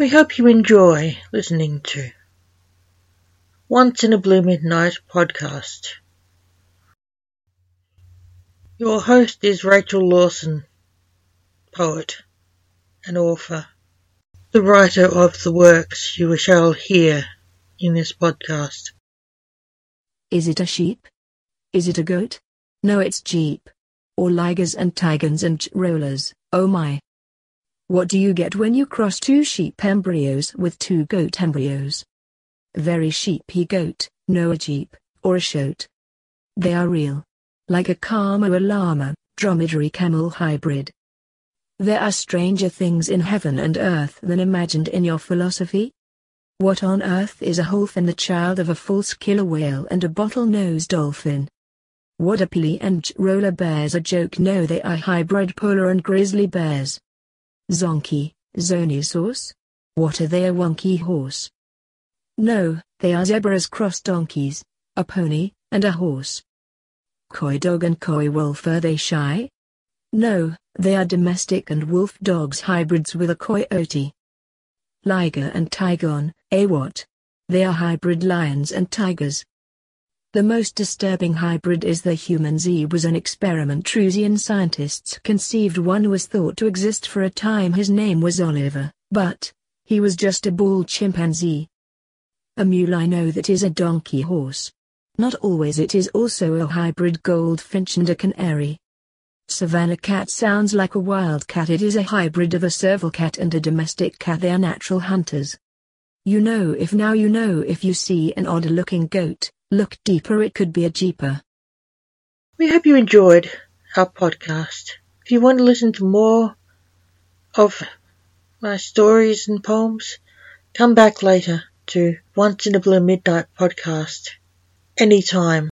We hope you enjoy listening to Once in a Blue Midnight podcast. Your host is Rachel Lawson, poet and author, the writer of the works you shall hear in this podcast. Is it a sheep? Is it a goat? No, it's Geep. Or ligers and tigons and grolars, oh my. What do you get when you cross two sheep embryos with two goat embryos? Very sheepy goat, no a geep, or a shoat. They are real. Like a cama or a llama, dromedary camel hybrid. There are stranger things in heaven and earth than imagined in your philosophy. What on earth is a wholphin the child of a false killer whale and a bottle-nosed dolphin? What are pizzly and grolar bears a joke? No, they are hybrid polar and grizzly bears. Zonkey, Zonisaurus? What are they a wonky horse? No, they are zebras cross donkeys, a pony, and a horse. Coy dog and coy wolf are they shy? No, they are domestic and wolf dogs hybrids with a coyote. Liger and tigon, a what? They are hybrid lions and tigers. The most disturbing hybrid is the humanzee was an experiment Trusian scientists conceived one was thought to exist for a time his name was Oliver, but, he was just a bald chimpanzee. A mule I know that is a donkey horse. Not always it is also a hybrid goldfinch and a canary. Savannah cat sounds like a wild cat it is a hybrid of a serval cat and a domestic cat they are natural hunters. You know if now you know if you see an odd looking goat, Look deeper it could be a jeeper. We hope you enjoyed our podcast. If you want to listen to more of my stories and poems, come back later to Once in a Blue Midnight podcast anytime.